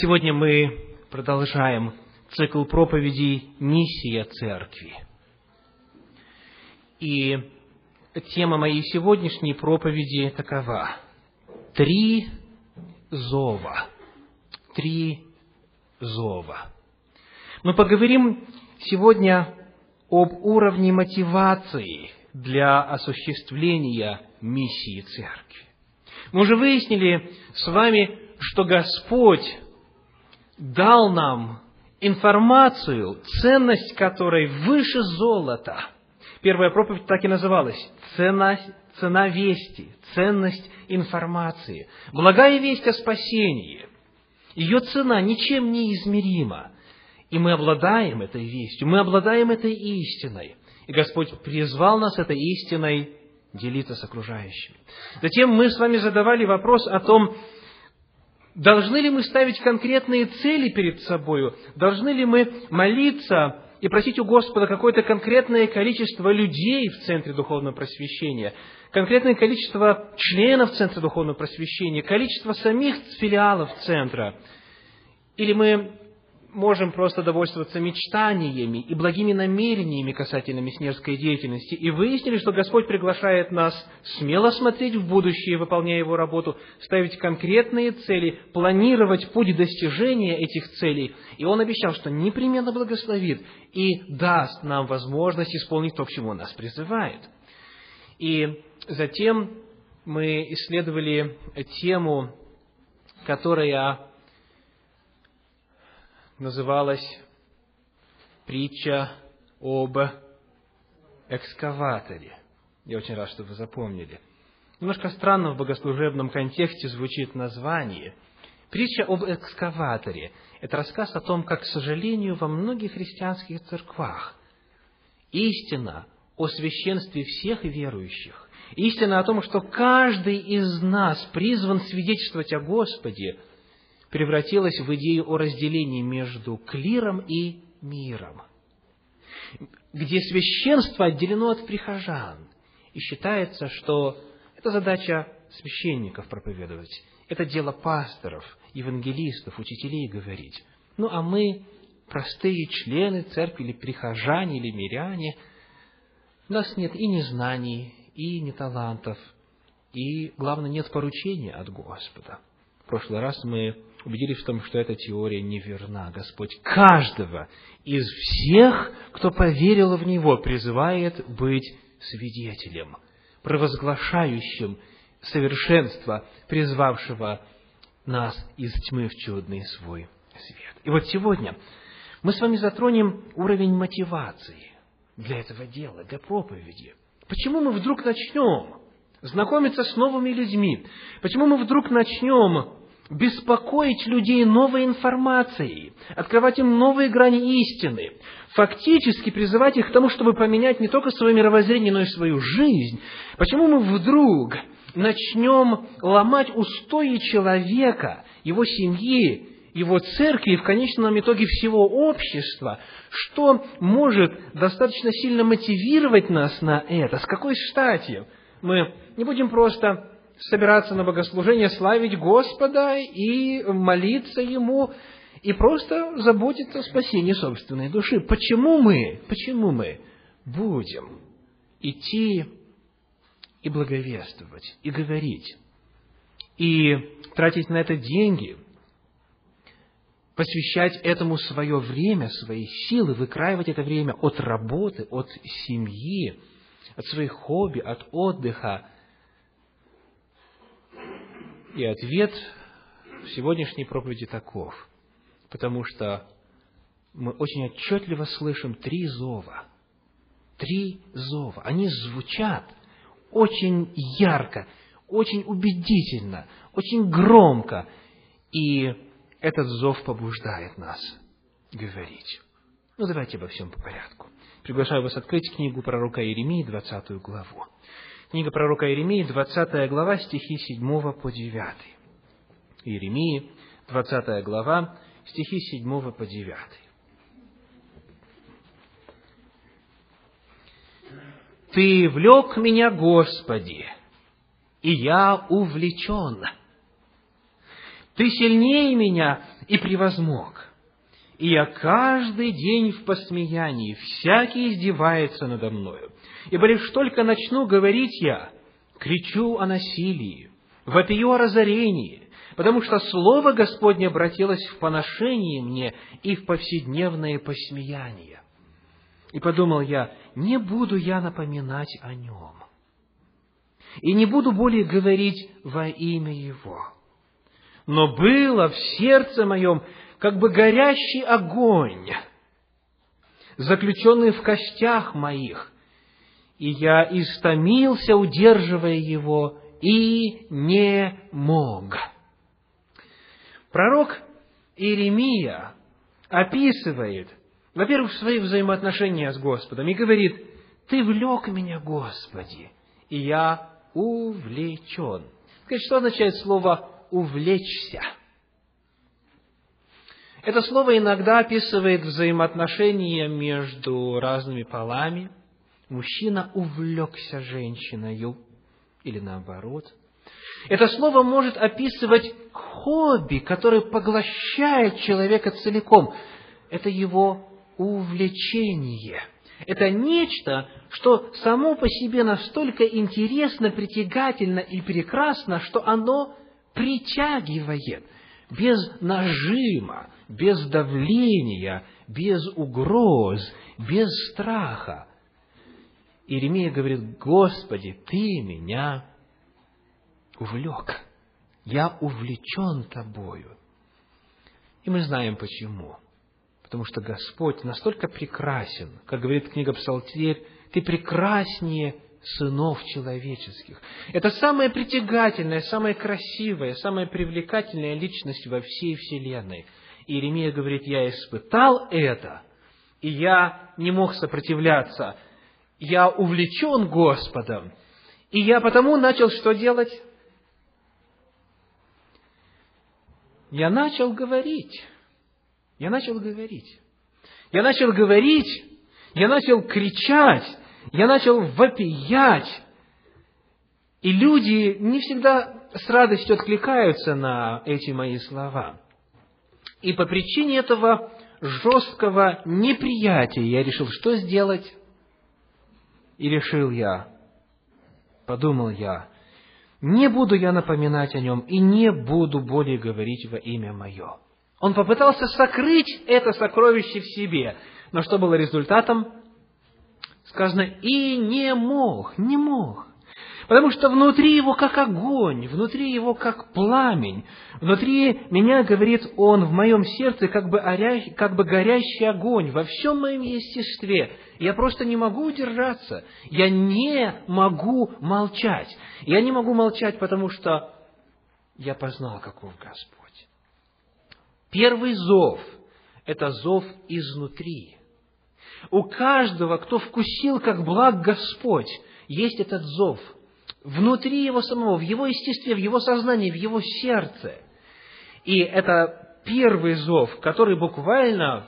Сегодня мы продолжаем цикл проповедей «Миссия Церкви». И тема моей сегодняшней проповеди такова. Три зова. Три зова. Мы поговорим сегодня об уровне мотивации для осуществления миссии Церкви. Мы уже выяснили с вами, что Господь дал нам информацию, ценность которой выше золота. Первая проповедь так и называлась «Цена, цена вести», «Ценность информации». Благая весть о спасении. Ее цена ничем не измерима. И мы обладаем этой вестью, мы обладаем этой истиной. И Господь призвал нас этой истиной делиться с окружающими. Затем мы с вами задавали вопрос о том, Должны ли мы ставить конкретные цели перед собой? Должны ли мы молиться и просить у Господа какое-то конкретное количество людей в Центре Духовного Просвещения, конкретное количество членов Центра Духовного Просвещения, количество самих филиалов Центра? Или мы можем просто довольствоваться мечтаниями и благими намерениями касательно миссионерской деятельности, и выяснили, что Господь приглашает нас смело смотреть в будущее, выполняя Его работу, ставить конкретные цели, планировать путь достижения этих целей. И Он обещал, что непременно благословит и даст нам возможность исполнить то, к чему Он нас призывает. И затем мы исследовали тему, которая называлась притча об экскаваторе. Я очень рад, что вы запомнили. Немножко странно в богослужебном контексте звучит название. Притча об экскаваторе – это рассказ о том, как, к сожалению, во многих христианских церквах истина о священстве всех верующих, истина о том, что каждый из нас призван свидетельствовать о Господе – превратилась в идею о разделении между клиром и миром, где священство отделено от прихожан, и считается, что это задача священников проповедовать, это дело пасторов, евангелистов, учителей говорить. Ну, а мы, простые члены церкви, или прихожане, или миряне, у нас нет и ни знаний, и ни талантов, и, главное, нет поручения от Господа. В прошлый раз мы убедились в том, что эта теория неверна. Господь каждого из всех, кто поверил в Него, призывает быть свидетелем, провозглашающим совершенство, призвавшего нас из тьмы в чудный свой свет. И вот сегодня мы с вами затронем уровень мотивации для этого дела, для проповеди. Почему мы вдруг начнем знакомиться с новыми людьми? Почему мы вдруг начнем беспокоить людей новой информацией, открывать им новые грани истины, фактически призывать их к тому, чтобы поменять не только свое мировоззрение, но и свою жизнь. Почему мы вдруг начнем ломать устои человека, его семьи, его церкви и в конечном итоге всего общества, что может достаточно сильно мотивировать нас на это? С какой стати? Мы не будем просто собираться на богослужение, славить Господа и молиться Ему, и просто заботиться о спасении собственной души. Почему мы, почему мы будем идти и благовествовать, и говорить, и тратить на это деньги, посвящать этому свое время, свои силы, выкраивать это время от работы, от семьи, от своих хобби, от отдыха – и ответ в сегодняшней проповеди таков, потому что мы очень отчетливо слышим три зова. Три зова. Они звучат очень ярко, очень убедительно, очень громко. И этот зов побуждает нас говорить. Ну, давайте обо всем по порядку. Приглашаю вас открыть книгу пророка Иеремии, 20 главу. Книга пророка Иеремии, 20 глава, стихи 7 по 9. Иеремии, 20 глава, стихи 7 по 9. «Ты влек меня, Господи, и я увлечен. Ты сильнее меня, и превозмог. И я каждый день в посмеянии, всякий издевается надо мною. Ибо лишь только начну говорить я, кричу о насилии, вопию о разорении, потому что Слово Господне обратилось в поношение мне и в повседневное посмеяние. И подумал я, не буду я напоминать о нем, и не буду более говорить во имя Его. Но было в сердце моем как бы горящий огонь, заключенный в костях моих, и я истомился, удерживая его, и не мог. Пророк Иеремия описывает, во-первых, свои взаимоотношения с Господом и говорит, «Ты влек меня, Господи, и я увлечен». Скажите, что означает слово «увлечься»? Это слово иногда описывает взаимоотношения между разными полами. Мужчина увлекся женщиной, или наоборот – это слово может описывать хобби, которое поглощает человека целиком. Это его увлечение. Это нечто, что само по себе настолько интересно, притягательно и прекрасно, что оно притягивает без нажима, без давления, без угроз, без страха. Иеремия говорит, Господи, Ты меня увлек. Я увлечен тобою. И мы знаем почему. Потому что Господь настолько прекрасен, как говорит книга Псалтирь, ты прекраснее сынов человеческих. Это самая притягательная, самая красивая, самая привлекательная личность во всей Вселенной. Иеремия говорит, я испытал это, и я не мог сопротивляться. Я увлечен Господом, и я потому начал что делать? я начал говорить. Я начал говорить. Я начал говорить, я начал кричать, я начал вопиять. И люди не всегда с радостью откликаются на эти мои слова. И по причине этого жесткого неприятия я решил, что сделать? И решил я, подумал я, не буду я напоминать о нем и не буду более говорить во имя мое. Он попытался сокрыть это сокровище в себе, но что было результатом? Сказано, и не мог, не мог. Потому что внутри его как огонь, внутри его как пламень. Внутри меня, говорит он, в моем сердце как бы, оря... как бы горящий огонь во всем моем естестве. Я просто не могу удержаться. Я не могу молчать. Я не могу молчать, потому что я познал, каков Господь. Первый зов – это зов изнутри. У каждого, кто вкусил, как благ Господь, есть этот зов – внутри его самого, в его естестве, в его сознании, в его сердце. И это первый зов, который буквально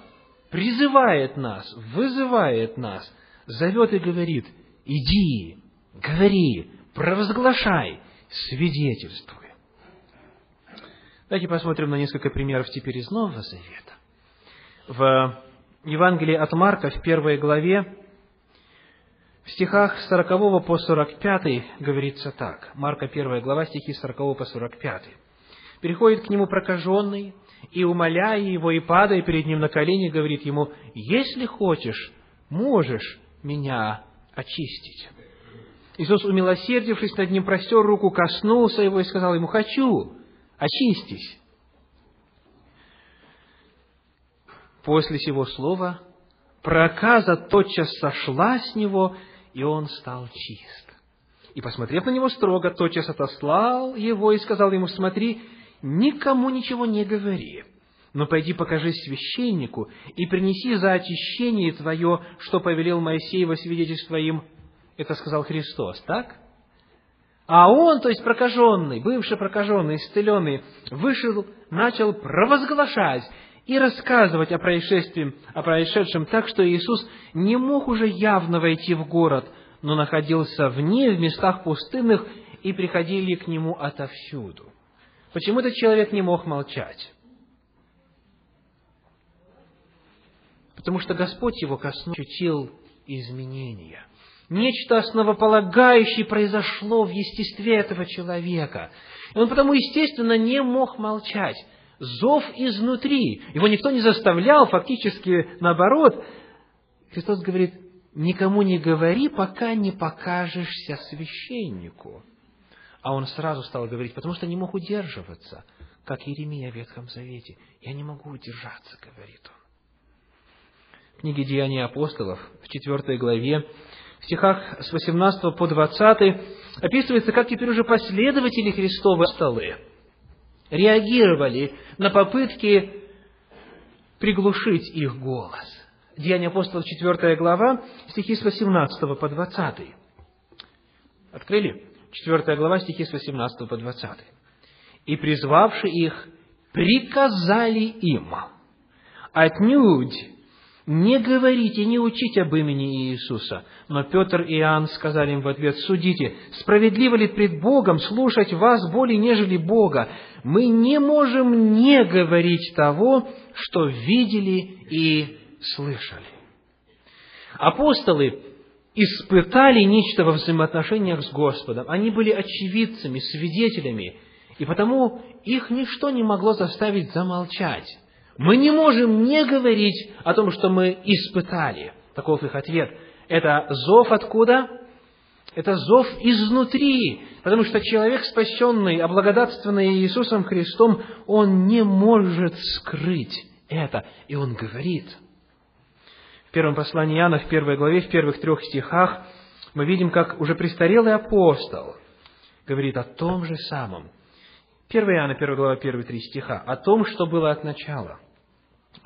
призывает нас, вызывает нас, зовет и говорит, иди, говори, провозглашай, свидетельствуй. Давайте посмотрим на несколько примеров теперь из Нового Завета. В Евангелии от Марка в первой главе в стихах с 40 по 45 говорится так. Марка 1 глава, стихи с 40 по 45. Переходит к нему прокаженный, и, умоляя его, и падая перед ним на колени, говорит ему, «Если хочешь, можешь меня очистить». Иисус, умилосердившись над ним, простер руку, коснулся его и сказал ему, «Хочу, очистись». После сего слова проказа тотчас сошла с него, и он стал чист. И, посмотрев на него строго, тотчас отослал его и сказал ему, смотри, никому ничего не говори, но пойди покажи священнику и принеси за очищение твое, что повелел Моисей во свидетельство им. Это сказал Христос, так? А он, то есть прокаженный, бывший прокаженный, исцеленный, вышел, начал провозглашать и рассказывать о происшествии, о происшедшем так, что Иисус не мог уже явно войти в город, но находился вне, в местах пустынных, и приходили к нему отовсюду. Почему этот человек не мог молчать? Потому что Господь его коснулся, ощутил изменения. Нечто основополагающее произошло в естестве этого человека. И он потому, естественно, не мог молчать. Зов изнутри. Его никто не заставлял, фактически наоборот. Христос говорит, никому не говори, пока не покажешься священнику. А он сразу стал говорить, потому что не мог удерживаться, как Иеремия в Ветхом Завете. Я не могу удержаться, говорит он. В книге Деяний апостолов, в четвертой главе, в стихах с 18 по 20 описывается, как теперь уже последователи Христовы столы реагировали на попытки приглушить их голос. Деяния апостолов, 4 глава, стихи с 18 по 20. Открыли? 4 глава, стихи с 18 по 20. «И призвавши их, приказали им, отнюдь не говорите, не учите об имени Иисуса. Но Петр и Иоанн сказали им в ответ, судите, справедливо ли пред Богом слушать вас более, нежели Бога? Мы не можем не говорить того, что видели и слышали. Апостолы испытали нечто во взаимоотношениях с Господом. Они были очевидцами, свидетелями, и потому их ничто не могло заставить замолчать. Мы не можем не говорить о том, что мы испытали. Таков их ответ. Это зов откуда? Это зов изнутри, потому что человек, спасенный, облагодатственный Иисусом Христом, он не может скрыть это, и он говорит. В первом послании Иоанна, в первой главе, в первых трех стихах, мы видим, как уже престарелый апостол говорит о том же самом. 1 Иоанна, 1 глава, первые три стиха, о том, что было от начала –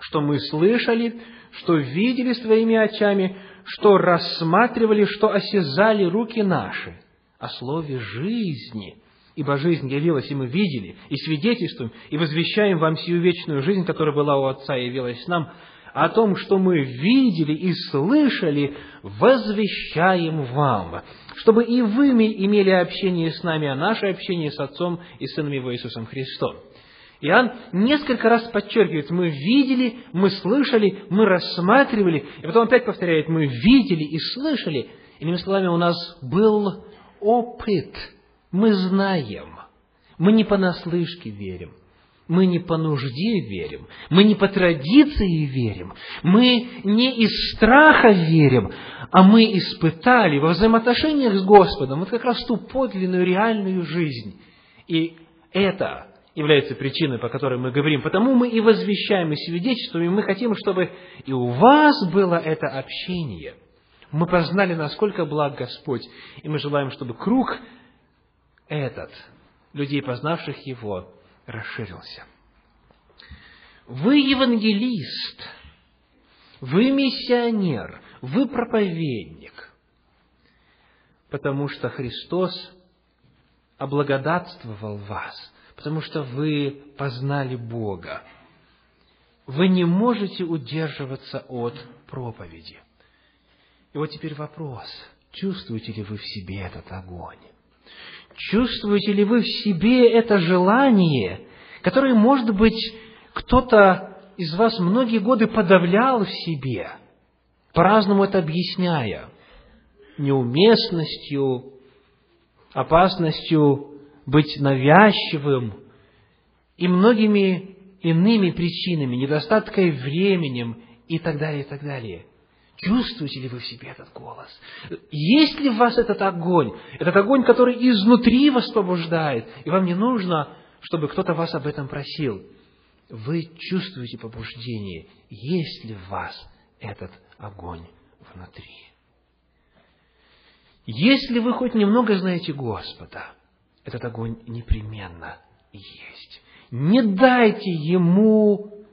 что мы слышали, что видели своими очами, что рассматривали, что осязали руки наши о слове жизни. Ибо жизнь явилась, и мы видели, и свидетельствуем, и возвещаем вам сию вечную жизнь, которая была у Отца и явилась нам, о том, что мы видели и слышали, возвещаем вам, чтобы и вы имели общение с нами, а наше общение с Отцом и Сыном Его Иисусом Христом. Иоанн несколько раз подчеркивает, мы видели, мы слышали, мы рассматривали, и потом опять повторяет, мы видели и слышали. Иными словами, у нас был опыт, мы знаем, мы не понаслышке верим, мы не по нужде верим, мы не по традиции верим, мы не из страха верим, а мы испытали во взаимоотношениях с Господом вот как раз ту подлинную реальную жизнь. И это является причиной, по которой мы говорим. Потому мы и возвещаем, и свидетельствуем, и мы хотим, чтобы и у вас было это общение. Мы познали, насколько благ Господь, и мы желаем, чтобы круг этот, людей, познавших Его, расширился. Вы евангелист, вы миссионер, вы проповедник, потому что Христос облагодатствовал вас – потому что вы познали Бога. Вы не можете удерживаться от проповеди. И вот теперь вопрос, чувствуете ли вы в себе этот огонь? Чувствуете ли вы в себе это желание, которое, может быть, кто-то из вас многие годы подавлял в себе, по-разному это объясняя, неуместностью, опасностью быть навязчивым и многими иными причинами, недостаткой временем и так далее, и так далее. Чувствуете ли вы в себе этот голос? Есть ли в вас этот огонь? Этот огонь, который изнутри вас побуждает, и вам не нужно, чтобы кто-то вас об этом просил. Вы чувствуете побуждение, есть ли в вас этот огонь внутри. Если вы хоть немного знаете Господа, этот огонь непременно есть. Не дайте ему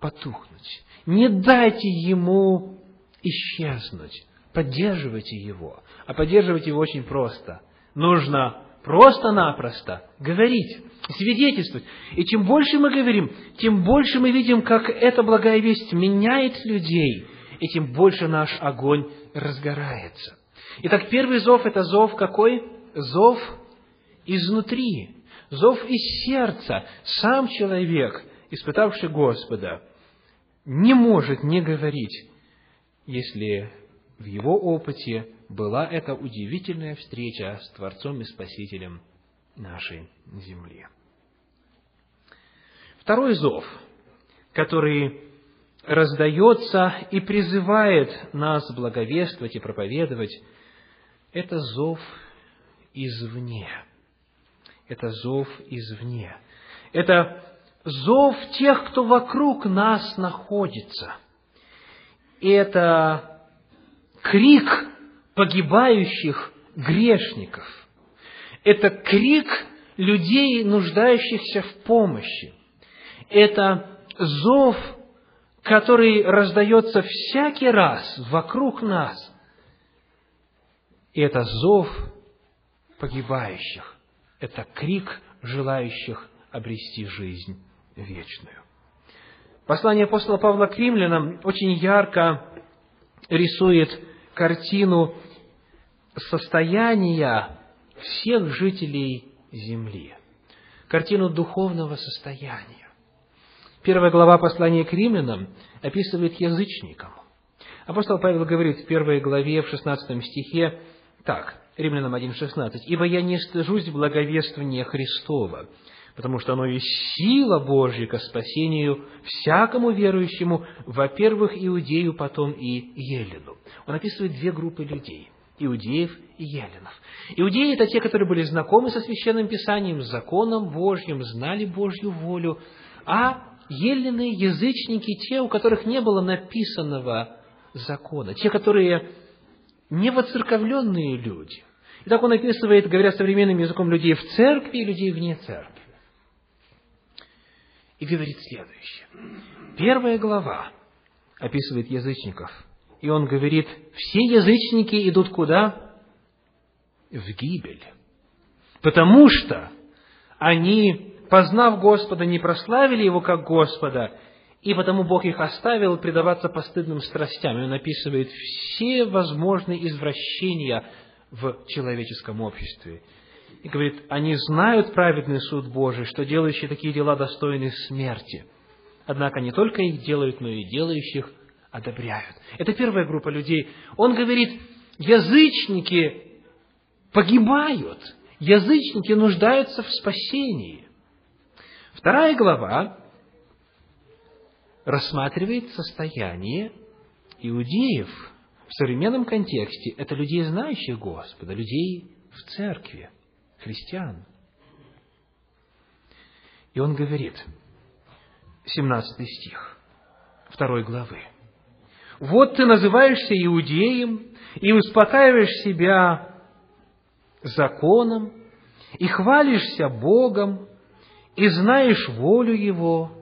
потухнуть. Не дайте ему исчезнуть. Поддерживайте его. А поддерживать его очень просто. Нужно просто-напросто говорить, свидетельствовать. И чем больше мы говорим, тем больше мы видим, как эта благая весть меняет людей, и тем больше наш огонь разгорается. Итак, первый зов – это зов какой? Зов изнутри, зов из сердца. Сам человек, испытавший Господа, не может не говорить, если в его опыте была эта удивительная встреча с Творцом и Спасителем нашей земли. Второй зов, который раздается и призывает нас благовествовать и проповедовать, это зов извне. Это зов извне. Это зов тех, кто вокруг нас находится. Это крик погибающих грешников. Это крик людей, нуждающихся в помощи. Это зов, который раздается всякий раз вокруг нас. И это зов погибающих. Это крик желающих обрести жизнь вечную. Послание апостола Павла к римлянам очень ярко рисует картину состояния всех жителей земли, картину духовного состояния. Первая глава послания к римлянам описывает язычникам. Апостол Павел говорит в первой главе, в 16 стихе так, Римлянам 1.16, «Ибо я не стыжусь благовествования Христова, потому что оно есть сила Божья ко спасению всякому верующему, во-первых, иудею, потом и елену». Он описывает две группы людей – иудеев и еленов. Иудеи – это те, которые были знакомы со Священным Писанием, с законом Божьим, знали Божью волю, а елены, язычники, те, у которых не было написанного закона, те, которые не воцерковленные люди. И так он описывает, говоря современным языком, людей в церкви и людей вне церкви. И говорит следующее. Первая глава описывает язычников. И он говорит, все язычники идут куда? В гибель. Потому что они, познав Господа, не прославили Его как Господа, и потому Бог их оставил предаваться постыдным страстям. И он описывает все возможные извращения в человеческом обществе. И говорит, они знают праведный суд Божий, что делающие такие дела достойны смерти. Однако не только их делают, но и делающих одобряют. Это первая группа людей. Он говорит, язычники погибают, язычники нуждаются в спасении. Вторая глава рассматривает состояние иудеев в современном контексте. Это людей, знающих Господа, людей в церкви, христиан. И он говорит, 17 стих, второй главы. «Вот ты называешься иудеем и успокаиваешь себя законом, и хвалишься Богом, и знаешь волю Его,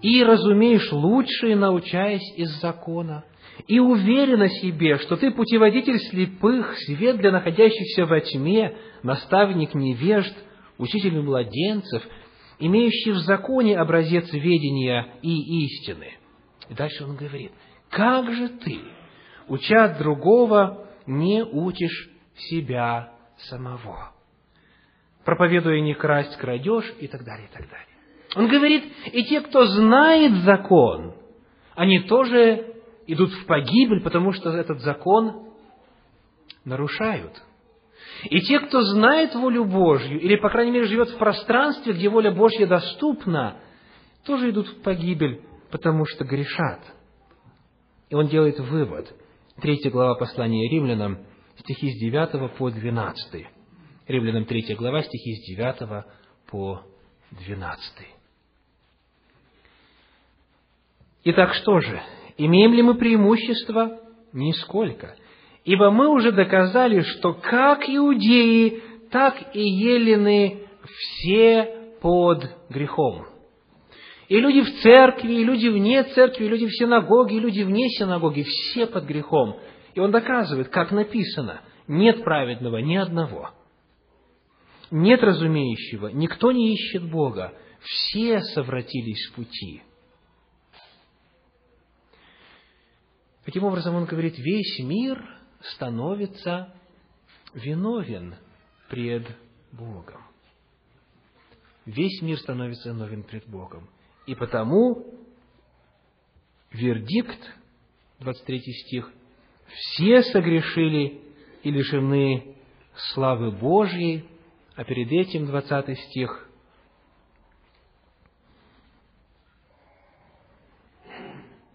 и разумеешь лучшее, научаясь из закона, и уверен о себе, что ты путеводитель слепых, свет для находящихся во тьме, наставник невежд, учитель младенцев, имеющий в законе образец ведения и истины. И дальше он говорит, как же ты, уча другого, не учишь себя самого, проповедуя не красть, крадешь и так далее, и так далее. Он говорит, и те, кто знает закон, они тоже идут в погибель, потому что этот закон нарушают. И те, кто знает волю Божью, или, по крайней мере, живет в пространстве, где воля Божья доступна, тоже идут в погибель, потому что грешат. И он делает вывод. Третья глава послания римлянам, стихи с 9 по 12. Римлянам третья глава, стихи с 9 по 12. Итак, что же? Имеем ли мы преимущество? Нисколько. Ибо мы уже доказали, что как иудеи, так и елены все под грехом. И люди в церкви, и люди вне церкви, и люди в синагоге, и люди вне синагоги, все под грехом. И он доказывает, как написано, нет праведного ни одного. Нет разумеющего, никто не ищет Бога. Все совратились в пути. Таким образом, он говорит, весь мир становится виновен пред Богом. Весь мир становится виновен пред Богом. И потому вердикт, 23 стих, все согрешили и лишены славы Божьей, а перед этим 20 стих,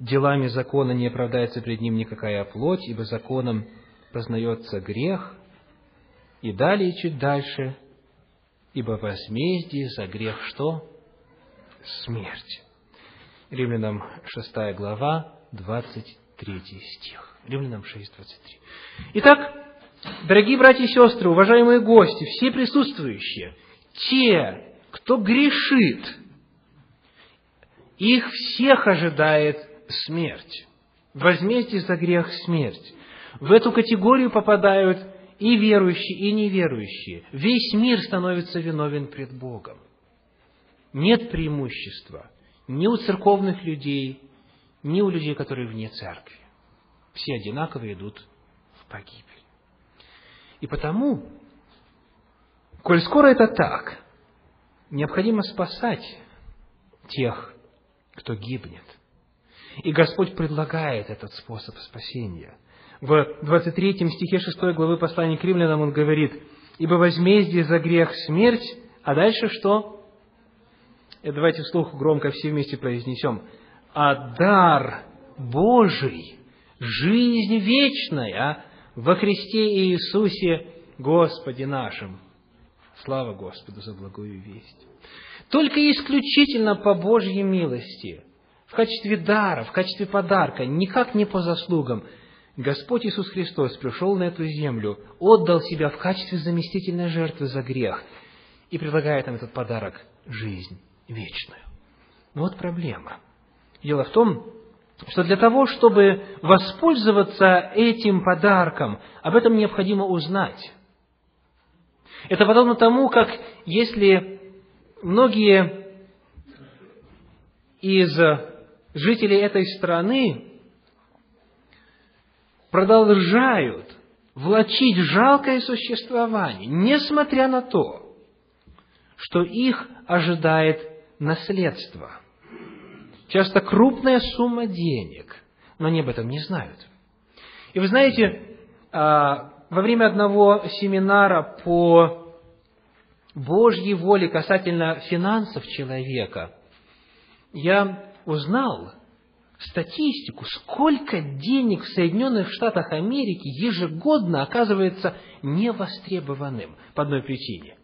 делами закона не оправдается пред ним никакая плоть, ибо законом познается грех. И далее, чуть дальше, ибо возмездие за грех что? Смерть. Римлянам 6 глава, 23 стих. Римлянам 6, 23. Итак, дорогие братья и сестры, уважаемые гости, все присутствующие, те, кто грешит, их всех ожидает смерть. Возмездие за грех – смерть. В эту категорию попадают и верующие, и неверующие. Весь мир становится виновен пред Богом. Нет преимущества ни у церковных людей, ни у людей, которые вне церкви. Все одинаково идут в погибель. И потому, коль скоро это так, необходимо спасать тех, кто гибнет. И Господь предлагает этот способ спасения. В 23 стихе 6 главы послания к римлянам он говорит, «Ибо возмездие за грех – смерть», а дальше что? И давайте вслух громко все вместе произнесем. «А дар Божий, жизнь вечная во Христе Иисусе Господе нашим». Слава Господу за благую весть. Только исключительно по Божьей милости, в качестве дара, в качестве подарка, никак не по заслугам – Господь Иисус Христос пришел на эту землю, отдал себя в качестве заместительной жертвы за грех и предлагает нам этот подарок – жизнь вечную. Но вот проблема. Дело в том, что для того, чтобы воспользоваться этим подарком, об этом необходимо узнать. Это подобно тому, как если многие из жителей этой страны продолжают влачить жалкое существование, несмотря на то, что их ожидает наследство. Часто крупная сумма денег, но они об этом не знают. И вы знаете, а, во время одного семинара по Божьей воле касательно финансов человека, я узнал, статистику, сколько денег в Соединенных Штатах Америки ежегодно оказывается невостребованным по одной причине.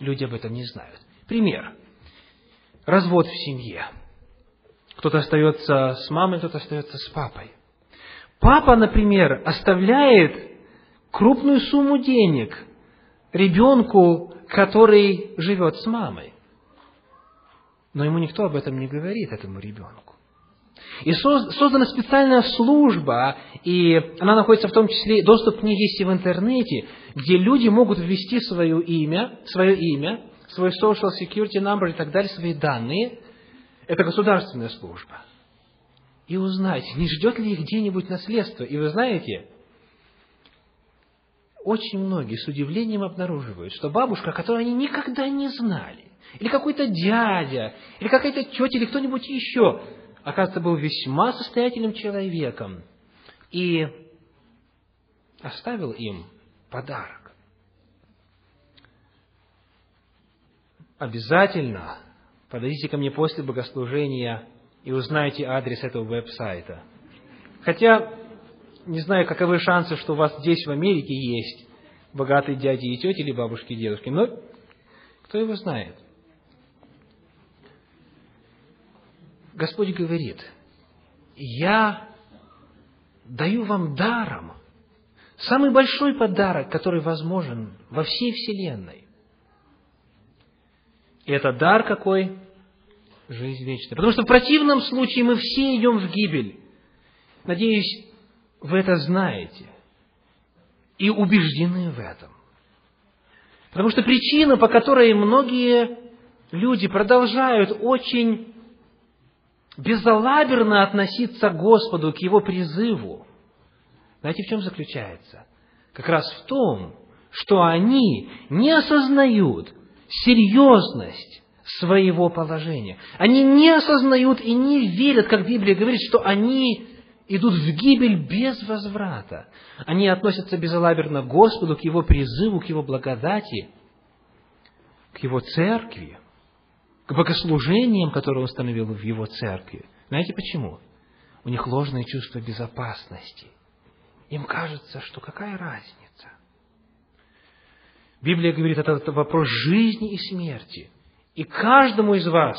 Люди об этом не знают. Пример. Развод в семье. Кто-то остается с мамой, кто-то остается с папой. Папа, например, оставляет крупную сумму денег ребенку, который живет с мамой. Но ему никто об этом не говорит, этому ребенку. И создана специальная служба, и она находится в том числе, доступ к ней есть и в интернете, где люди могут ввести свое имя, свое имя, свой social security number и так далее, свои данные. Это государственная служба. И узнать, не ждет ли их где-нибудь наследство. И вы знаете, очень многие с удивлением обнаруживают, что бабушка, которую они никогда не знали, или какой-то дядя, или какая-то тетя, или кто-нибудь еще, оказывается, был весьма состоятельным человеком и оставил им подарок. Обязательно подойдите ко мне после богослужения и узнайте адрес этого веб-сайта. Хотя, не знаю, каковы шансы, что у вас здесь, в Америке, есть богатые дяди и тети или бабушки и дедушки, но кто его знает. Господь говорит, я даю вам даром самый большой подарок, который возможен во всей Вселенной. И это дар какой? Жизнь вечная. Потому что в противном случае мы все идем в гибель. Надеюсь, вы это знаете и убеждены в этом. Потому что причина, по которой многие люди продолжают очень безалаберно относиться к Господу, к Его призыву. Знаете, в чем заключается? Как раз в том, что они не осознают серьезность своего положения. Они не осознают и не верят, как Библия говорит, что они идут в гибель без возврата. Они относятся безалаберно к Господу, к Его призыву, к Его благодати, к Его церкви, к богослужениям, которые Он установил в Его церкви. Знаете почему? У них ложное чувство безопасности. Им кажется, что какая разница? Библия говорит, это, вопрос жизни и смерти. И каждому из вас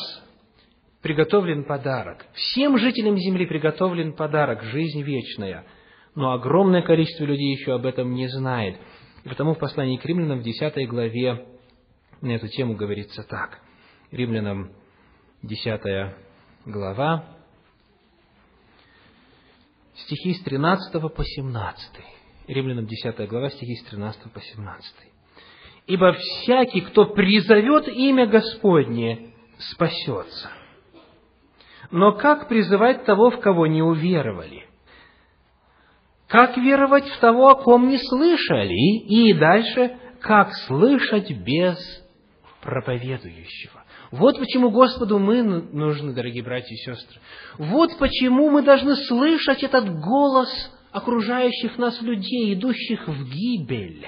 приготовлен подарок. Всем жителям земли приготовлен подарок, жизнь вечная. Но огромное количество людей еще об этом не знает. И потому в послании к римлянам в 10 главе на эту тему говорится так. Римлянам 10 глава, стихи с 13 по 17. Римлянам 10 глава, стихи с 13 по 17. «Ибо всякий, кто призовет имя Господне, спасется. Но как призывать того, в кого не уверовали? Как веровать в того, о ком не слышали? И дальше, как слышать без проповедующего? Вот почему Господу мы нужны, дорогие братья и сестры. Вот почему мы должны слышать этот голос окружающих нас людей, идущих в гибель.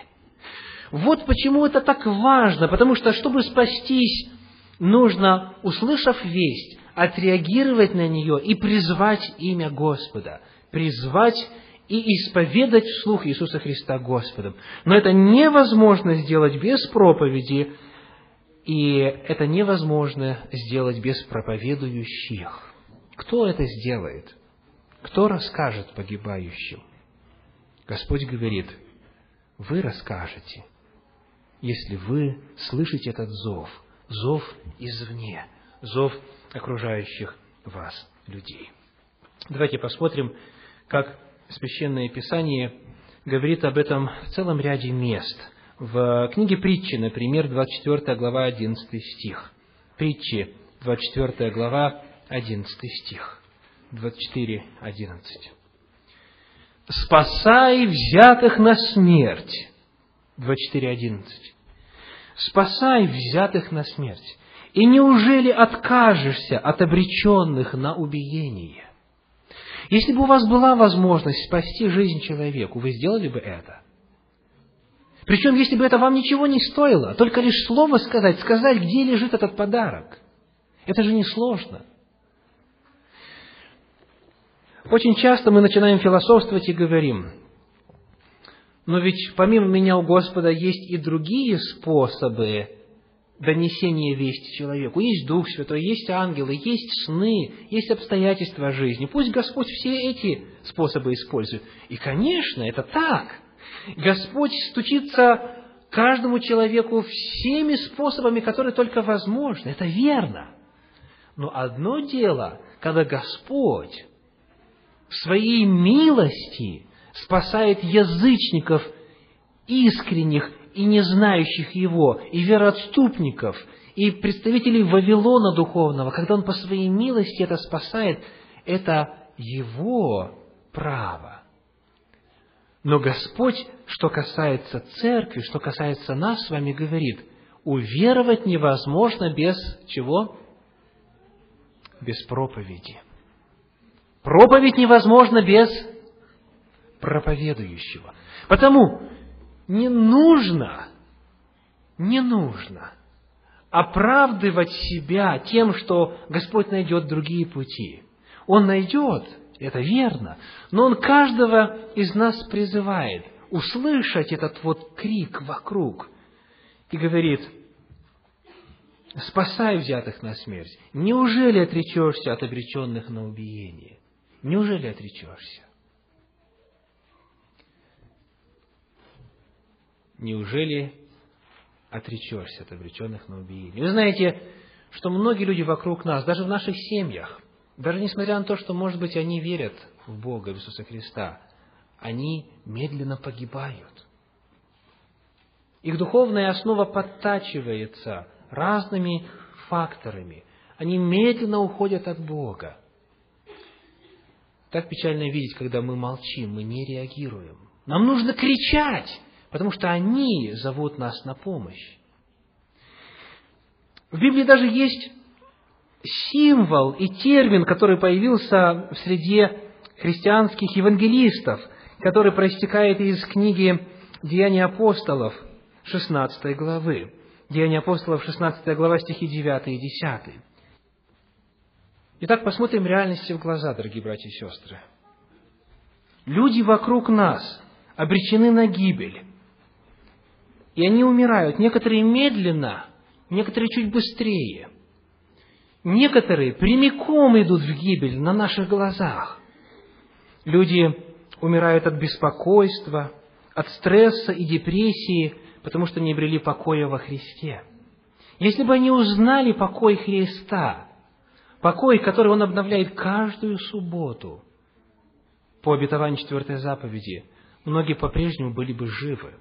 Вот почему это так важно, потому что, чтобы спастись, нужно, услышав весть, отреагировать на нее и призвать имя Господа, призвать и исповедать вслух Иисуса Христа Господом. Но это невозможно сделать без проповеди, и это невозможно сделать без проповедующих. Кто это сделает? Кто расскажет погибающим? Господь говорит, вы расскажете, если вы слышите этот зов, зов извне, зов окружающих вас людей. Давайте посмотрим, как Священное Писание говорит об этом в целом ряде мест. В книге Притчи, например, 24 глава, 11 стих. Притчи, 24 глава, 11 стих. 24, 11. «Спасай взятых на смерть». 24, 11. «Спасай взятых на смерть». И неужели откажешься от обреченных на убиение? Если бы у вас была возможность спасти жизнь человеку, вы сделали бы это? Причем, если бы это вам ничего не стоило, только лишь слово сказать, сказать, где лежит этот подарок. Это же несложно. Очень часто мы начинаем философствовать и говорим, но ведь помимо меня у Господа есть и другие способы донесение вести человеку. Есть Дух Святой, есть ангелы, есть сны, есть обстоятельства жизни. Пусть Господь все эти способы использует. И, конечно, это так. Господь стучится каждому человеку всеми способами, которые только возможны. Это верно. Но одно дело, когда Господь в своей милости спасает язычников искренних и не знающих Его, и вероотступников, и представителей Вавилона духовного, когда Он по своей милости это спасает, это Его право. Но Господь, что касается церкви, что касается нас с вами, говорит, уверовать невозможно без чего? Без проповеди. Проповедь невозможна без проповедующего. Потому не нужно, не нужно оправдывать себя тем, что Господь найдет другие пути. Он найдет, это верно, но Он каждого из нас призывает услышать этот вот крик вокруг и говорит, спасай взятых на смерть. Неужели отречешься от обреченных на убиение? Неужели отречешься? неужели отречешься от обреченных на убиение? Вы знаете, что многие люди вокруг нас, даже в наших семьях, даже несмотря на то, что, может быть, они верят в Бога, в Иисуса Христа, они медленно погибают. Их духовная основа подтачивается разными факторами. Они медленно уходят от Бога. Так печально видеть, когда мы молчим, мы не реагируем. Нам нужно кричать, потому что они зовут нас на помощь. В Библии даже есть символ и термин, который появился в среде христианских евангелистов, который проистекает из книги «Деяния апостолов» 16 главы. Деяния апостолов, 16 глава, стихи 9 и 10. Итак, посмотрим реальности в глаза, дорогие братья и сестры. Люди вокруг нас обречены на гибель. И они умирают. Некоторые медленно, некоторые чуть быстрее. Некоторые прямиком идут в гибель на наших глазах. Люди умирают от беспокойства, от стресса и депрессии, потому что не обрели покоя во Христе. Если бы они узнали покой Христа, покой, который Он обновляет каждую субботу, по обетованию четвертой заповеди, многие по-прежнему были бы живы.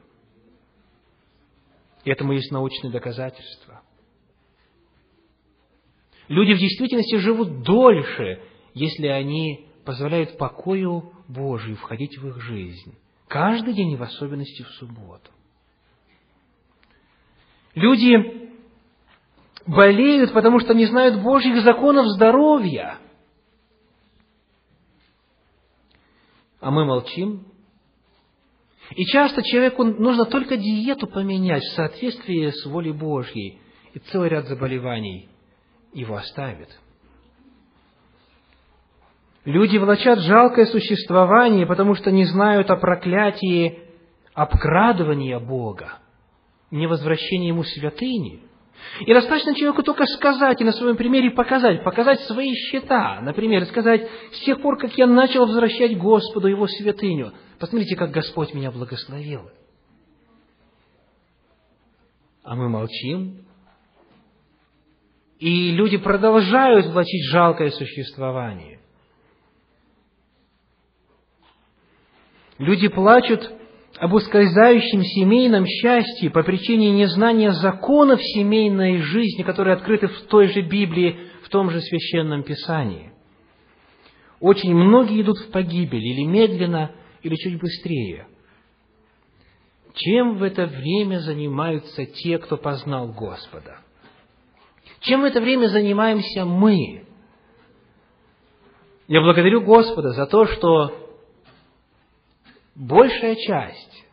И этому есть научные доказательства. Люди в действительности живут дольше, если они позволяют покою Божию входить в их жизнь. Каждый день, и в особенности в субботу. Люди болеют, потому что не знают Божьих законов здоровья. А мы молчим. И часто человеку нужно только диету поменять в соответствии с волей Божьей, и целый ряд заболеваний его оставит. Люди влачат жалкое существование, потому что не знают о проклятии обкрадывания Бога, невозвращении Ему святыни. И достаточно человеку только сказать и на своем примере показать, показать свои счета. Например, сказать, с тех пор, как я начал возвращать Господу Его святыню, посмотрите, как Господь меня благословил. А мы молчим, и люди продолжают влачить жалкое существование. Люди плачут об ускользающем семейном счастье по причине незнания законов семейной жизни, которые открыты в той же Библии, в том же Священном Писании. Очень многие идут в погибель, или медленно, или чуть быстрее. Чем в это время занимаются те, кто познал Господа? Чем в это время занимаемся мы? Я благодарю Господа за то, что большая часть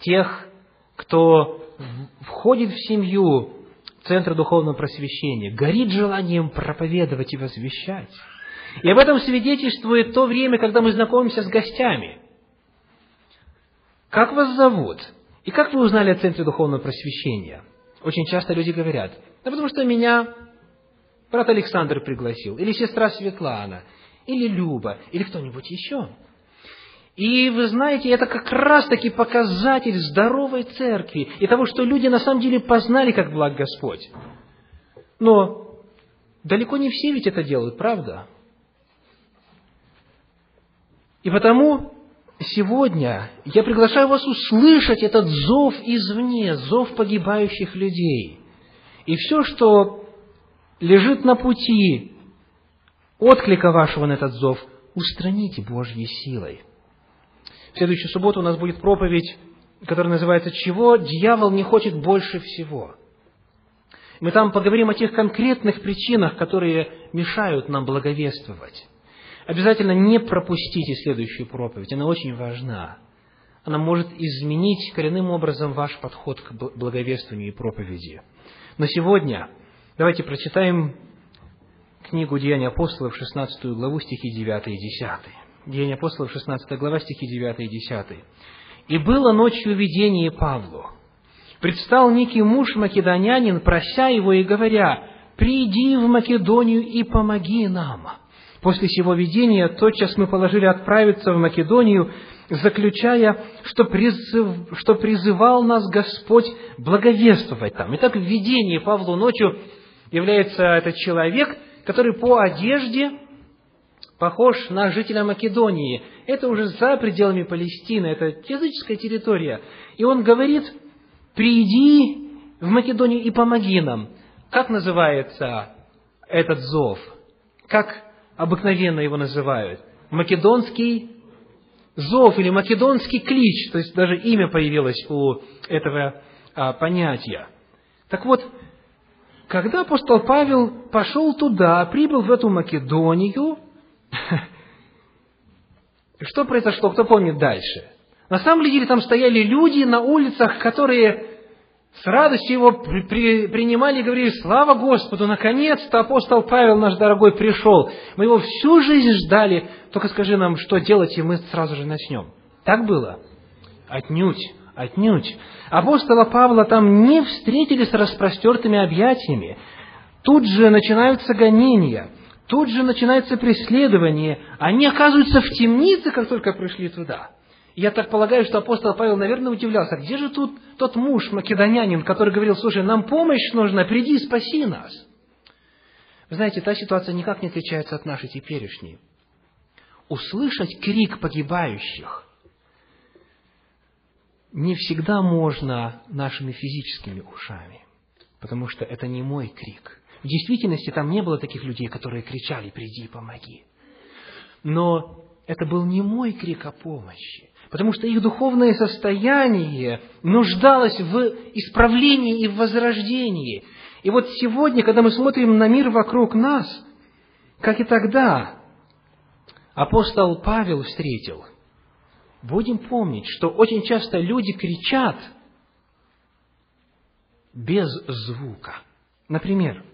тех, кто входит в семью Центра Духовного Просвещения, горит желанием проповедовать и возвещать. И об этом свидетельствует то время, когда мы знакомимся с гостями. Как вас зовут? И как вы узнали о Центре Духовного Просвещения? Очень часто люди говорят, да потому что меня брат Александр пригласил, или сестра Светлана, или Люба, или кто-нибудь еще. И вы знаете, это как раз-таки показатель здоровой церкви и того, что люди на самом деле познали, как благ Господь. Но далеко не все ведь это делают, правда? И потому сегодня я приглашаю вас услышать этот зов извне, зов погибающих людей. И все, что лежит на пути отклика вашего на этот зов, устраните Божьей силой – в следующую субботу у нас будет проповедь, которая называется «Чего дьявол не хочет больше всего?». Мы там поговорим о тех конкретных причинах, которые мешают нам благовествовать. Обязательно не пропустите следующую проповедь, она очень важна. Она может изменить коренным образом ваш подход к благовествованию и проповеди. Но сегодня давайте прочитаем книгу Деяний апостолов, 16 главу, стихи 9 и 10. Деяния апостолов, 16 глава, стихи 9 и 10. «И было ночью видение Павлу. Предстал некий муж македонянин, прося его и говоря, «Приди в Македонию и помоги нам». После сего видения тотчас мы положили отправиться в Македонию, заключая, что, призыв, что призывал нас Господь благовествовать там. Итак, в видении Павлу ночью является этот человек, который по одежде похож на жителя Македонии. Это уже за пределами Палестины, это языческая территория. И он говорит, приди в Македонию и помоги нам. Как называется этот зов? Как обыкновенно его называют? Македонский зов или македонский клич, то есть даже имя появилось у этого а, понятия. Так вот, когда апостол Павел пошел туда, прибыл в эту Македонию, что произошло, кто помнит дальше? На самом деле там стояли люди на улицах, которые с радостью его при, при, принимали и говорили, слава Господу, наконец-то апостол Павел наш дорогой пришел. Мы его всю жизнь ждали, только скажи нам, что делать, и мы сразу же начнем. Так было? Отнюдь, отнюдь. Апостола Павла там не встретили с распростертыми объятиями. Тут же начинаются гонения, тут же начинается преследование. Они оказываются в темнице, как только пришли туда. Я так полагаю, что апостол Павел, наверное, удивлялся, где же тут тот муж, македонянин, который говорил, слушай, нам помощь нужна, приди, спаси нас. Вы знаете, та ситуация никак не отличается от нашей теперешней. Услышать крик погибающих не всегда можно нашими физическими ушами, потому что это не мой крик. В действительности там не было таких людей, которые кричали «приди, помоги». Но это был не мой крик о помощи потому что их духовное состояние нуждалось в исправлении и в возрождении. И вот сегодня, когда мы смотрим на мир вокруг нас, как и тогда, апостол Павел встретил, будем помнить, что очень часто люди кричат без звука. Например,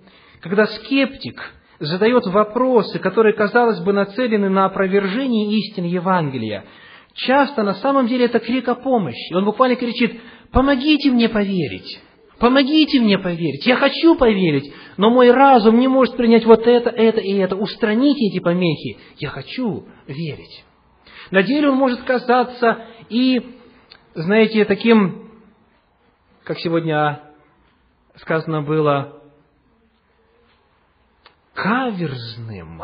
когда скептик задает вопросы, которые, казалось бы, нацелены на опровержение истин Евангелия, часто на самом деле это крик о помощи. Он буквально кричит, помогите мне поверить. Помогите мне поверить. Я хочу поверить, но мой разум не может принять вот это, это и это. Устраните эти помехи. Я хочу верить. На деле он может казаться и, знаете, таким, как сегодня сказано было, каверзным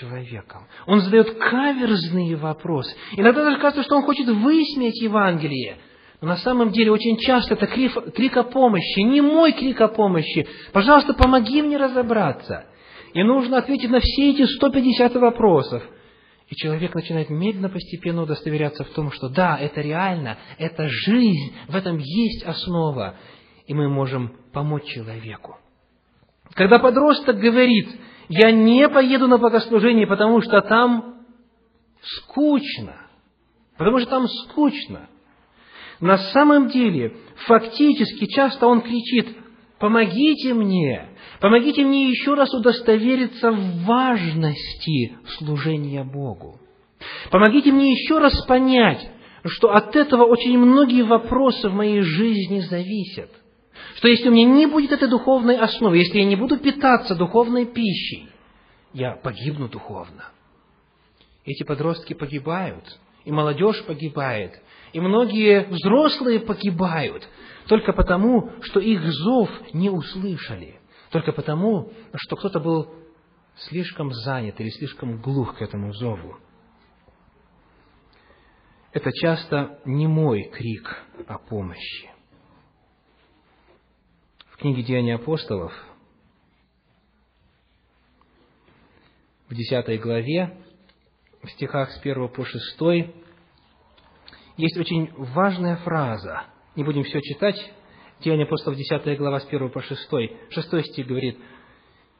человеком. Он задает каверзные вопросы. Иногда даже кажется, что он хочет высмеять Евангелие. Но на самом деле очень часто это крик, крик о помощи, не мой крик о помощи. Пожалуйста, помоги мне разобраться. И нужно ответить на все эти 150 вопросов. И человек начинает медленно, постепенно удостоверяться в том, что да, это реально, это жизнь, в этом есть основа. И мы можем помочь человеку. Когда подросток говорит, я не поеду на богослужение, потому что там скучно. Потому что там скучно. На самом деле, фактически, часто он кричит, помогите мне, помогите мне еще раз удостовериться в важности служения Богу. Помогите мне еще раз понять, что от этого очень многие вопросы в моей жизни зависят – что если у меня не будет этой духовной основы, если я не буду питаться духовной пищей, я погибну духовно. Эти подростки погибают, и молодежь погибает, и многие взрослые погибают, только потому, что их зов не услышали, только потому, что кто-то был слишком занят или слишком глух к этому зову. Это часто не мой крик о помощи в книге Деяний апостолов, в 10 главе, в стихах с 1 по 6, есть очень важная фраза. Не будем все читать. Деяния апостолов, 10 глава, с 1 по 6. 6 стих говорит –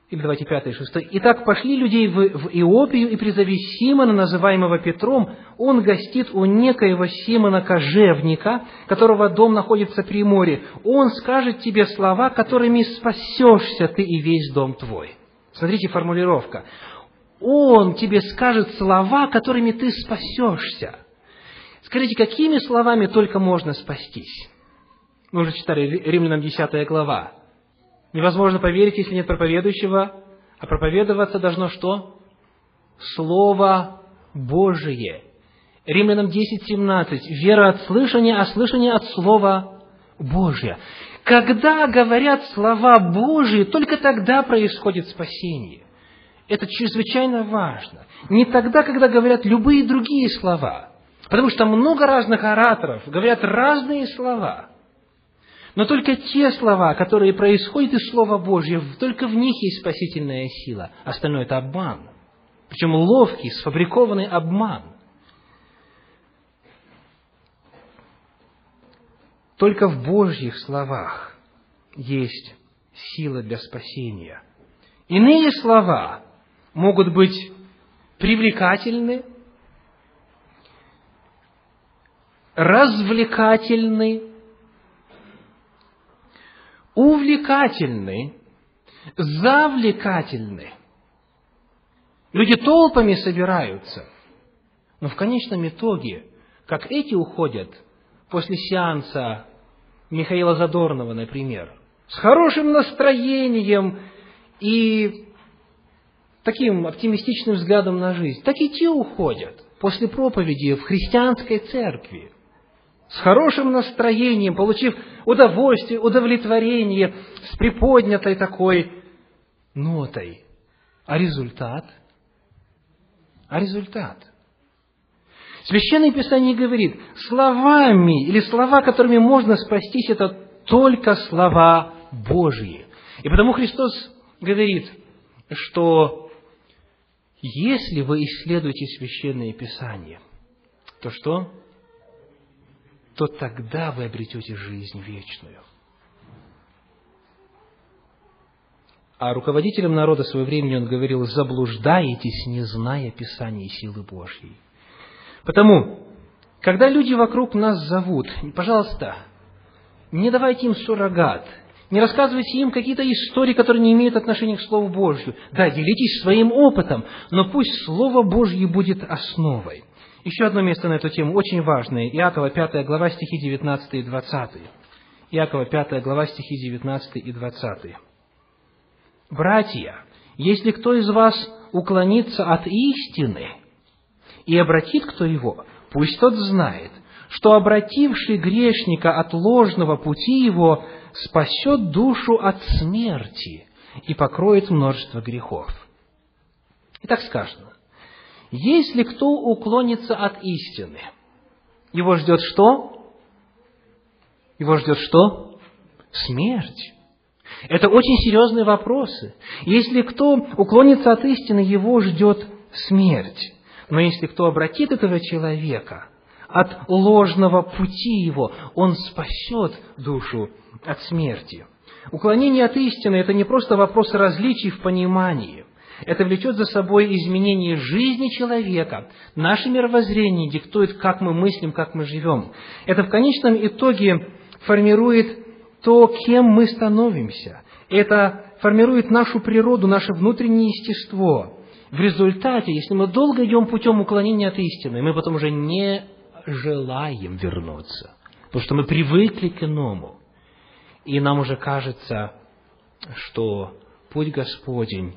или давайте пятый, шестой. «Итак, пошли людей в, в Иопию, и призови Симона, называемого Петром, он гостит у некоего Симона Кожевника, которого дом находится при море. Он скажет тебе слова, которыми спасешься ты и весь дом твой». Смотрите формулировка. Он тебе скажет слова, которыми ты спасешься. Скажите, какими словами только можно спастись? Мы уже читали Римлянам 10 глава. Невозможно поверить, если нет проповедующего, а проповедоваться должно что? Слово Божие. Римлянам 10.17. Вера от слышания, а слышание от Слова Божия. Когда говорят слова Божии, только тогда происходит спасение. Это чрезвычайно важно. Не тогда, когда говорят любые другие слова. Потому что много разных ораторов говорят разные слова. Но только те слова, которые происходят из Слова Божьего, только в них есть спасительная сила. Остальное – это обман. Причем ловкий, сфабрикованный обман. Только в Божьих словах есть сила для спасения. Иные слова могут быть привлекательны, развлекательны, увлекательны, завлекательны. Люди толпами собираются, но в конечном итоге, как эти уходят после сеанса Михаила Задорнова, например, с хорошим настроением и таким оптимистичным взглядом на жизнь, так и те уходят после проповеди в христианской церкви с хорошим настроением, получив удовольствие, удовлетворение, с приподнятой такой нотой. А результат? А результат? Священное Писание говорит, словами или слова, которыми можно спастись, это только слова Божьи. И потому Христос говорит, что если вы исследуете Священное Писание, то что? То тогда вы обретете жизнь вечную. А руководителям народа своего времени он говорил, заблуждаетесь, не зная Писания и силы Божьей. Потому, когда люди вокруг нас зовут, пожалуйста, не давайте им суррогат, не рассказывайте им какие-то истории, которые не имеют отношения к Слову Божью. Да, делитесь своим опытом, но пусть Слово Божье будет основой. Еще одно место на эту тему, очень важное. Иакова 5 глава, стихи 19 и 20. Иакова 5 глава, стихи 19 и 20. «Братья, если кто из вас уклонится от истины и обратит кто его, пусть тот знает, что обративший грешника от ложного пути его спасет душу от смерти и покроет множество грехов. Итак сказано, если кто уклонится от истины, его ждет что? Его ждет что? Смерть. Это очень серьезные вопросы. Если кто уклонится от истины, его ждет смерть. Но если кто обратит этого человека от ложного пути его, он спасет душу от смерти. Уклонение от истины – это не просто вопрос различий в понимании. Это влечет за собой изменение жизни человека. Наше мировоззрение диктует, как мы мыслим, как мы живем. Это в конечном итоге формирует то, кем мы становимся. Это формирует нашу природу, наше внутреннее естество. В результате, если мы долго идем путем уклонения от истины, мы потом уже не желаем вернуться, потому что мы привыкли к иному. И нам уже кажется, что путь Господень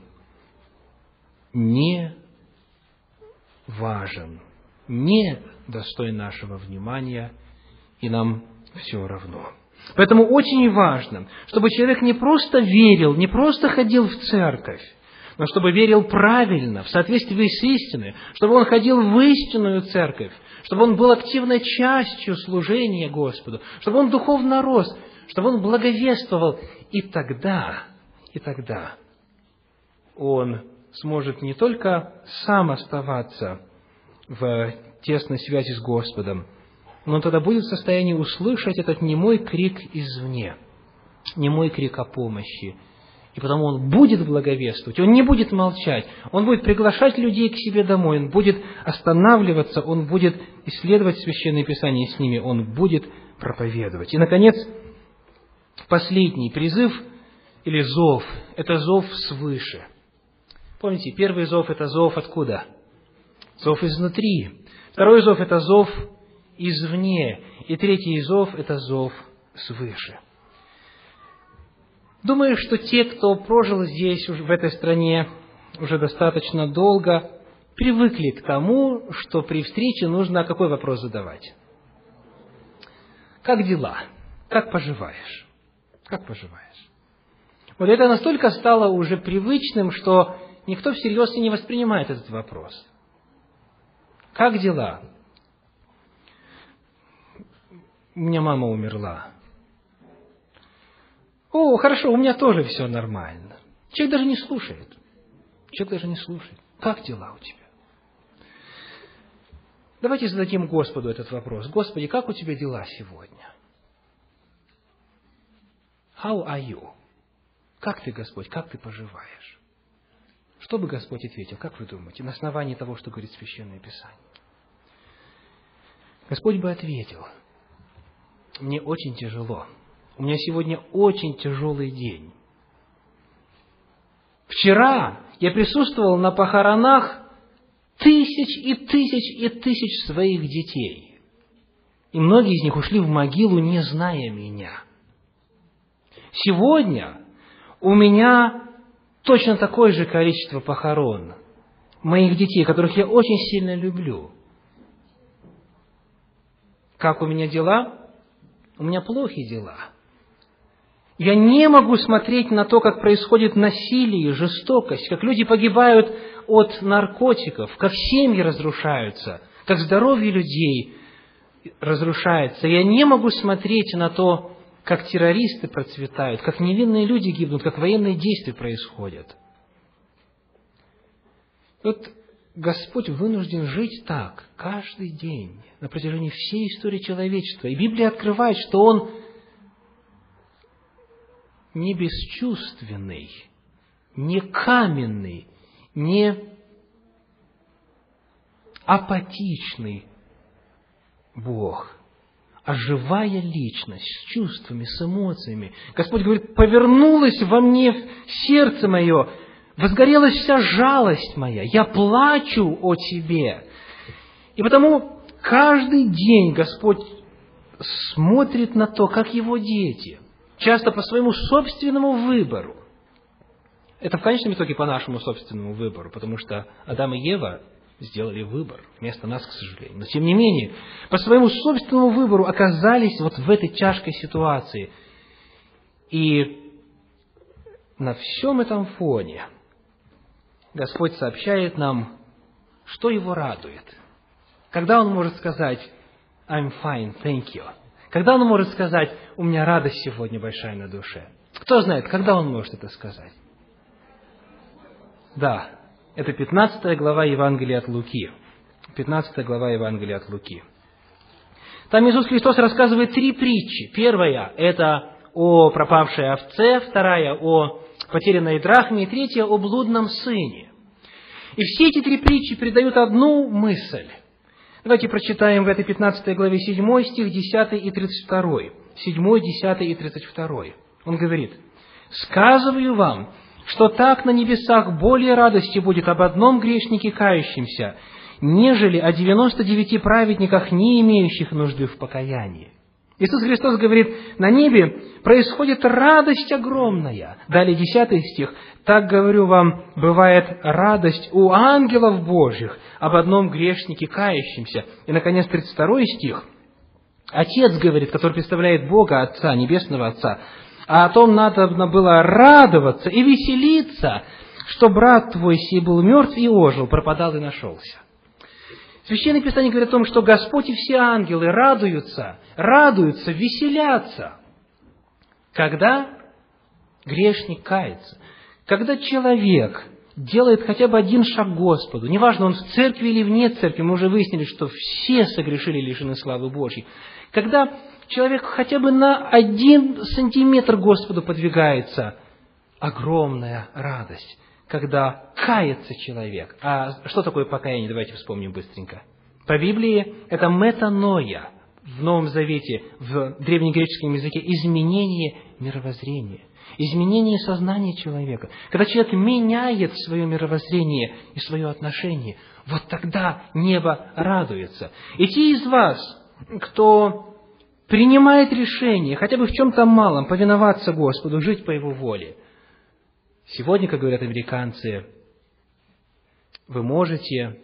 не важен, не достоин нашего внимания, и нам все равно. Поэтому очень важно, чтобы человек не просто верил, не просто ходил в церковь, но чтобы верил правильно, в соответствии с истиной, чтобы он ходил в истинную церковь, чтобы он был активной частью служения Господу, чтобы он духовно рос, чтобы он благовествовал. И тогда, и тогда он сможет не только сам оставаться в тесной связи с Господом, но он тогда будет в состоянии услышать этот немой крик извне, немой крик о помощи, и потому он будет благовествовать, он не будет молчать, он будет приглашать людей к себе домой, он будет останавливаться, он будет исследовать Священное Писание с ними, он будет проповедовать. И, наконец, последний призыв или зов – это зов свыше. Помните, первый зов – это зов откуда? Зов изнутри. Второй зов – это зов извне. И третий зов – это зов свыше. Думаю, что те, кто прожил здесь, в этой стране, уже достаточно долго, привыкли к тому, что при встрече нужно какой вопрос задавать? Как дела? Как поживаешь? Как поживаешь? Вот это настолько стало уже привычным, что никто всерьез и не воспринимает этот вопрос. Как дела? У меня мама умерла. О, хорошо, у меня тоже все нормально. Человек даже не слушает. Человек даже не слушает. Как дела у тебя? Давайте зададим Господу этот вопрос. Господи, как у тебя дела сегодня? How are you? Как ты, Господь, как ты поживаешь? Что бы Господь ответил, как вы думаете, на основании того, что говорит Священное Писание? Господь бы ответил, мне очень тяжело. У меня сегодня очень тяжелый день. Вчера я присутствовал на похоронах тысяч и тысяч и тысяч своих детей. И многие из них ушли в могилу, не зная меня. Сегодня у меня точно такое же количество похорон моих детей, которых я очень сильно люблю. Как у меня дела? У меня плохие дела. Я не могу смотреть на то, как происходит насилие, жестокость, как люди погибают от наркотиков, как семьи разрушаются, как здоровье людей разрушается. Я не могу смотреть на то, как террористы процветают, как невинные люди гибнут, как военные действия происходят. Вот Господь вынужден жить так каждый день на протяжении всей истории человечества. И Библия открывает, что Он не бесчувственный, не каменный, не апатичный Бог – а живая личность с чувствами, с эмоциями. Господь говорит, повернулось во мне сердце мое, возгорелась вся жалость моя, я плачу о Тебе. И потому каждый день Господь смотрит на то, как Его дети, часто по своему собственному выбору, это в конечном итоге по нашему собственному выбору, потому что Адам и Ева сделали выбор вместо нас, к сожалению. Но тем не менее, по своему собственному выбору оказались вот в этой тяжкой ситуации. И на всем этом фоне Господь сообщает нам, что его радует. Когда он может сказать «I'm fine, thank you», когда он может сказать «У меня радость сегодня большая на душе». Кто знает, когда он может это сказать? Да, это 15 глава Евангелия от Луки. 15 глава Евангелия от Луки. Там Иисус Христос рассказывает три притчи. Первая – это о пропавшей овце, вторая – о потерянной драхме, и третья – о блудном сыне. И все эти три притчи передают одну мысль. Давайте прочитаем в этой 15 главе 7 стих 10 и 32. 7, 10 и 32. Он говорит, «Сказываю вам, что так на небесах более радости будет об одном грешнике кающемся, нежели о девяносто девяти праведниках, не имеющих нужды в покаянии. Иисус Христос говорит, на небе происходит радость огромная. Далее десятый стих. Так, говорю вам, бывает радость у ангелов Божьих об одном грешнике кающемся. И, наконец, 32 стих. Отец говорит, который представляет Бога Отца, Небесного Отца, а о том надо было радоваться и веселиться, что брат твой сей был мертв и ожил, пропадал и нашелся. Священное Писание говорит о том, что Господь и все ангелы радуются, радуются, веселятся, когда грешник кается, когда человек делает хотя бы один шаг Господу, неважно, он в церкви или вне церкви, мы уже выяснили, что все согрешили лишены славы Божьей, когда человек хотя бы на один сантиметр Господу подвигается, огромная радость, когда кается человек. А что такое покаяние? Давайте вспомним быстренько. По Библии это метаноя, в Новом Завете, в древнегреческом языке, изменение мировоззрения, изменение сознания человека. Когда человек меняет свое мировоззрение и свое отношение, вот тогда небо радуется. И те из вас, кто принимает решение, хотя бы в чем-то малом, повиноваться Господу, жить по Его воле. Сегодня, как говорят американцы, вы можете...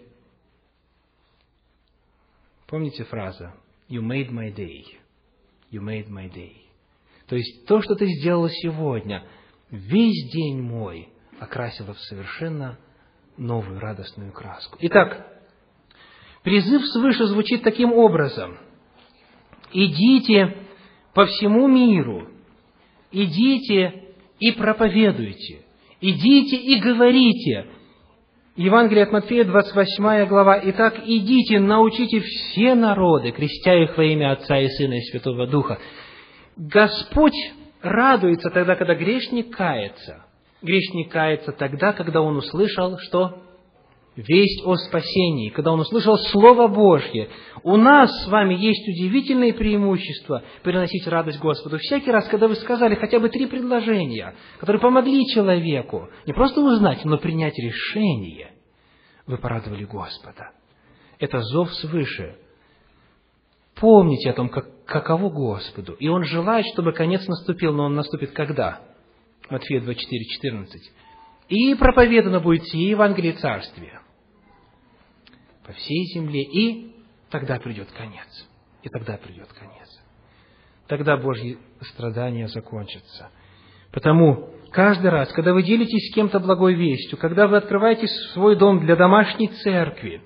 Помните фраза «You made my day». You made my day. То есть, то, что ты сделала сегодня, весь день мой окрасило в совершенно новую радостную краску. Итак, призыв свыше звучит таким образом – идите по всему миру, идите и проповедуйте, идите и говорите. Евангелие от Матфея, 28 глава. «Итак, идите, научите все народы, крестя их во имя Отца и Сына и Святого Духа». Господь радуется тогда, когда грешник кается. Грешник кается тогда, когда он услышал, что весть о спасении, когда он услышал Слово Божье. У нас с вами есть удивительное преимущество переносить радость Господу. Всякий раз, когда вы сказали хотя бы три предложения, которые помогли человеку не просто узнать, но принять решение, вы порадовали Господа. Это зов свыше. Помните о том, как, каково Господу. И Он желает, чтобы конец наступил, но Он наступит когда? Матфея 24, 14. «И проповедано будет сие Евангелие Царствия по всей земле, и тогда придет конец. И тогда придет конец. Тогда Божьи страдания закончатся. Потому каждый раз, когда вы делитесь с кем-то благой вестью, когда вы открываете свой дом для домашней церкви,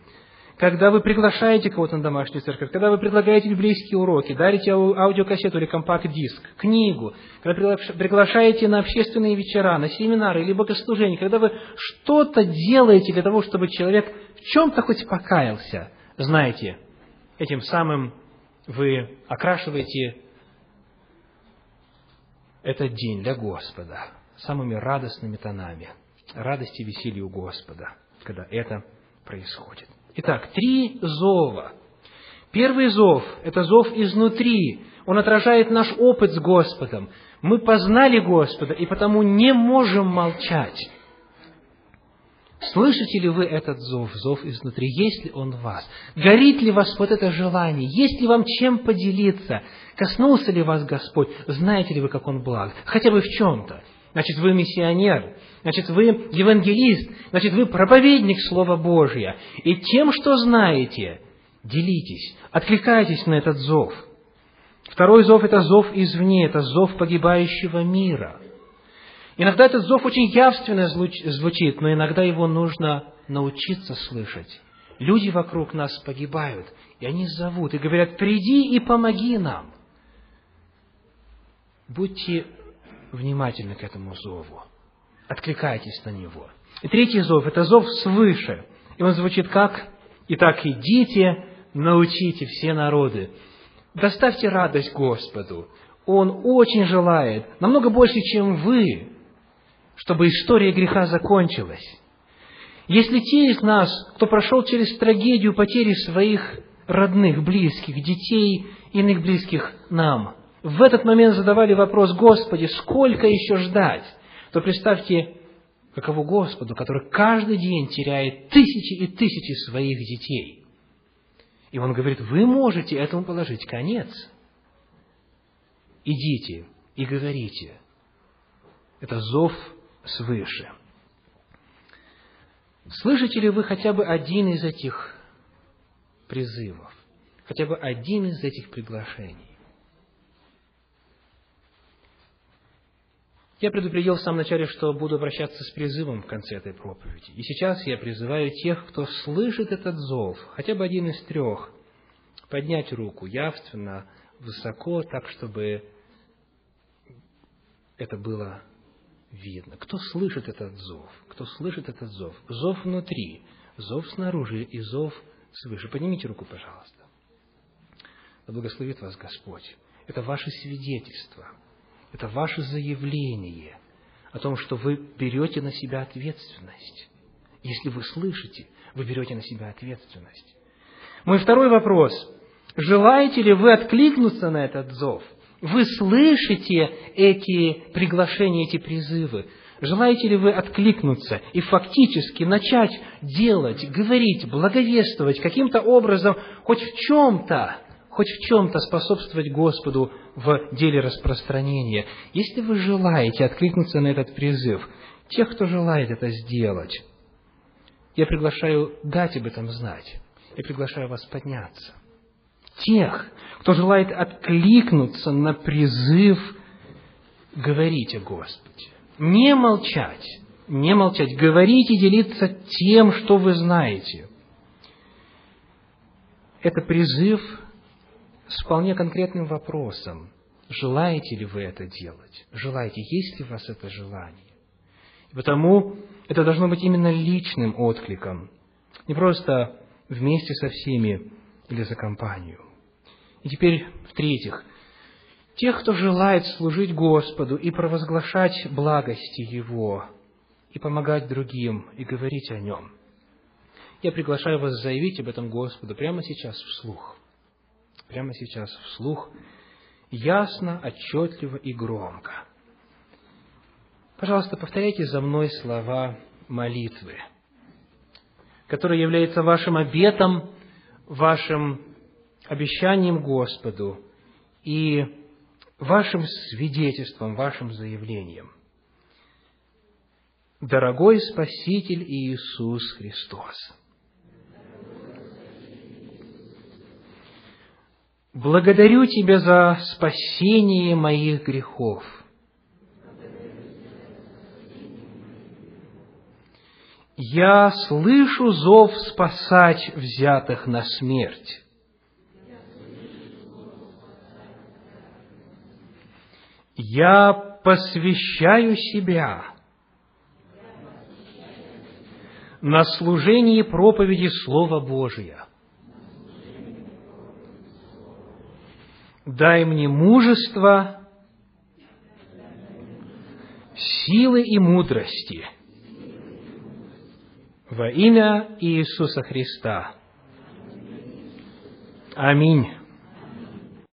когда вы приглашаете кого-то на домашнюю церковь, когда вы предлагаете библейские уроки, дарите аудиокассету или компакт-диск, книгу, когда приглашаете на общественные вечера, на семинары или богослужения, когда вы что-то делаете для того, чтобы человек в чем-то хоть покаялся, знаете, этим самым вы окрашиваете этот день для Господа самыми радостными тонами, радости и веселью Господа, когда это происходит. Итак, три зова. Первый зов – это зов изнутри. Он отражает наш опыт с Господом. Мы познали Господа, и потому не можем молчать. Слышите ли вы этот зов, зов изнутри? Есть ли он в вас? Горит ли вас вот это желание? Есть ли вам чем поделиться? Коснулся ли вас Господь? Знаете ли вы, как Он благ? Хотя бы в чем-то. Значит, вы миссионер, значит, вы евангелист, значит, вы проповедник Слова Божия. И тем, что знаете, делитесь, откликайтесь на этот зов. Второй зов – это зов извне, это зов погибающего мира. Иногда этот зов очень явственно звучит, но иногда его нужно научиться слышать. Люди вокруг нас погибают, и они зовут и говорят, приди и помоги нам. Будьте внимательны к этому зову. Откликайтесь на него. И третий зов – это зов свыше. И он звучит как «Итак, идите, научите все народы». Доставьте радость Господу. Он очень желает, намного больше, чем вы, чтобы история греха закончилась. Если те из нас, кто прошел через трагедию потери своих родных, близких, детей, иных близких нам, в этот момент задавали вопрос, Господи, сколько еще ждать? То представьте, каково Господу, который каждый день теряет тысячи и тысячи своих детей. И Он говорит, вы можете этому положить конец. Идите и говорите. Это зов свыше. Слышите ли вы хотя бы один из этих призывов? Хотя бы один из этих приглашений? Я предупредил в самом начале, что буду обращаться с призывом в конце этой проповеди. И сейчас я призываю тех, кто слышит этот зов, хотя бы один из трех, поднять руку явственно, высоко, так, чтобы это было видно. Кто слышит этот зов? Кто слышит этот зов? Зов внутри, зов снаружи и зов свыше. Поднимите руку, пожалуйста. Да благословит вас Господь. Это ваше свидетельство – это ваше заявление о том, что вы берете на себя ответственность. Если вы слышите, вы берете на себя ответственность. Мой второй вопрос. Желаете ли вы откликнуться на этот зов? Вы слышите эти приглашения, эти призывы? Желаете ли вы откликнуться и фактически начать делать, говорить, благовествовать каким-то образом, хоть в чем-то, хоть в чем-то способствовать Господу в деле распространения. Если вы желаете откликнуться на этот призыв, тех, кто желает это сделать, я приглашаю дать об этом знать. Я приглашаю вас подняться. Тех, кто желает откликнуться на призыв, говорить о Господе. Не молчать, не молчать, говорить и делиться тем, что вы знаете. Это призыв с вполне конкретным вопросом. Желаете ли вы это делать? Желаете? Есть ли у вас это желание? И потому это должно быть именно личным откликом. Не просто вместе со всеми или за компанию. И теперь, в-третьих, тех, кто желает служить Господу и провозглашать благости Его, и помогать другим, и говорить о Нем. Я приглашаю вас заявить об этом Господу прямо сейчас вслух. Прямо сейчас вслух, ясно, отчетливо и громко. Пожалуйста, повторяйте за мной слова молитвы, которая является вашим обетом, вашим обещанием Господу и вашим свидетельством, вашим заявлением. Дорогой Спаситель Иисус Христос, благодарю Тебя за спасение моих грехов – Я слышу зов спасать взятых на смерть. Я посвящаю себя на служении проповеди Слова Божия. Дай мне мужество, силы и мудрости – во имя Иисуса Христа. Аминь.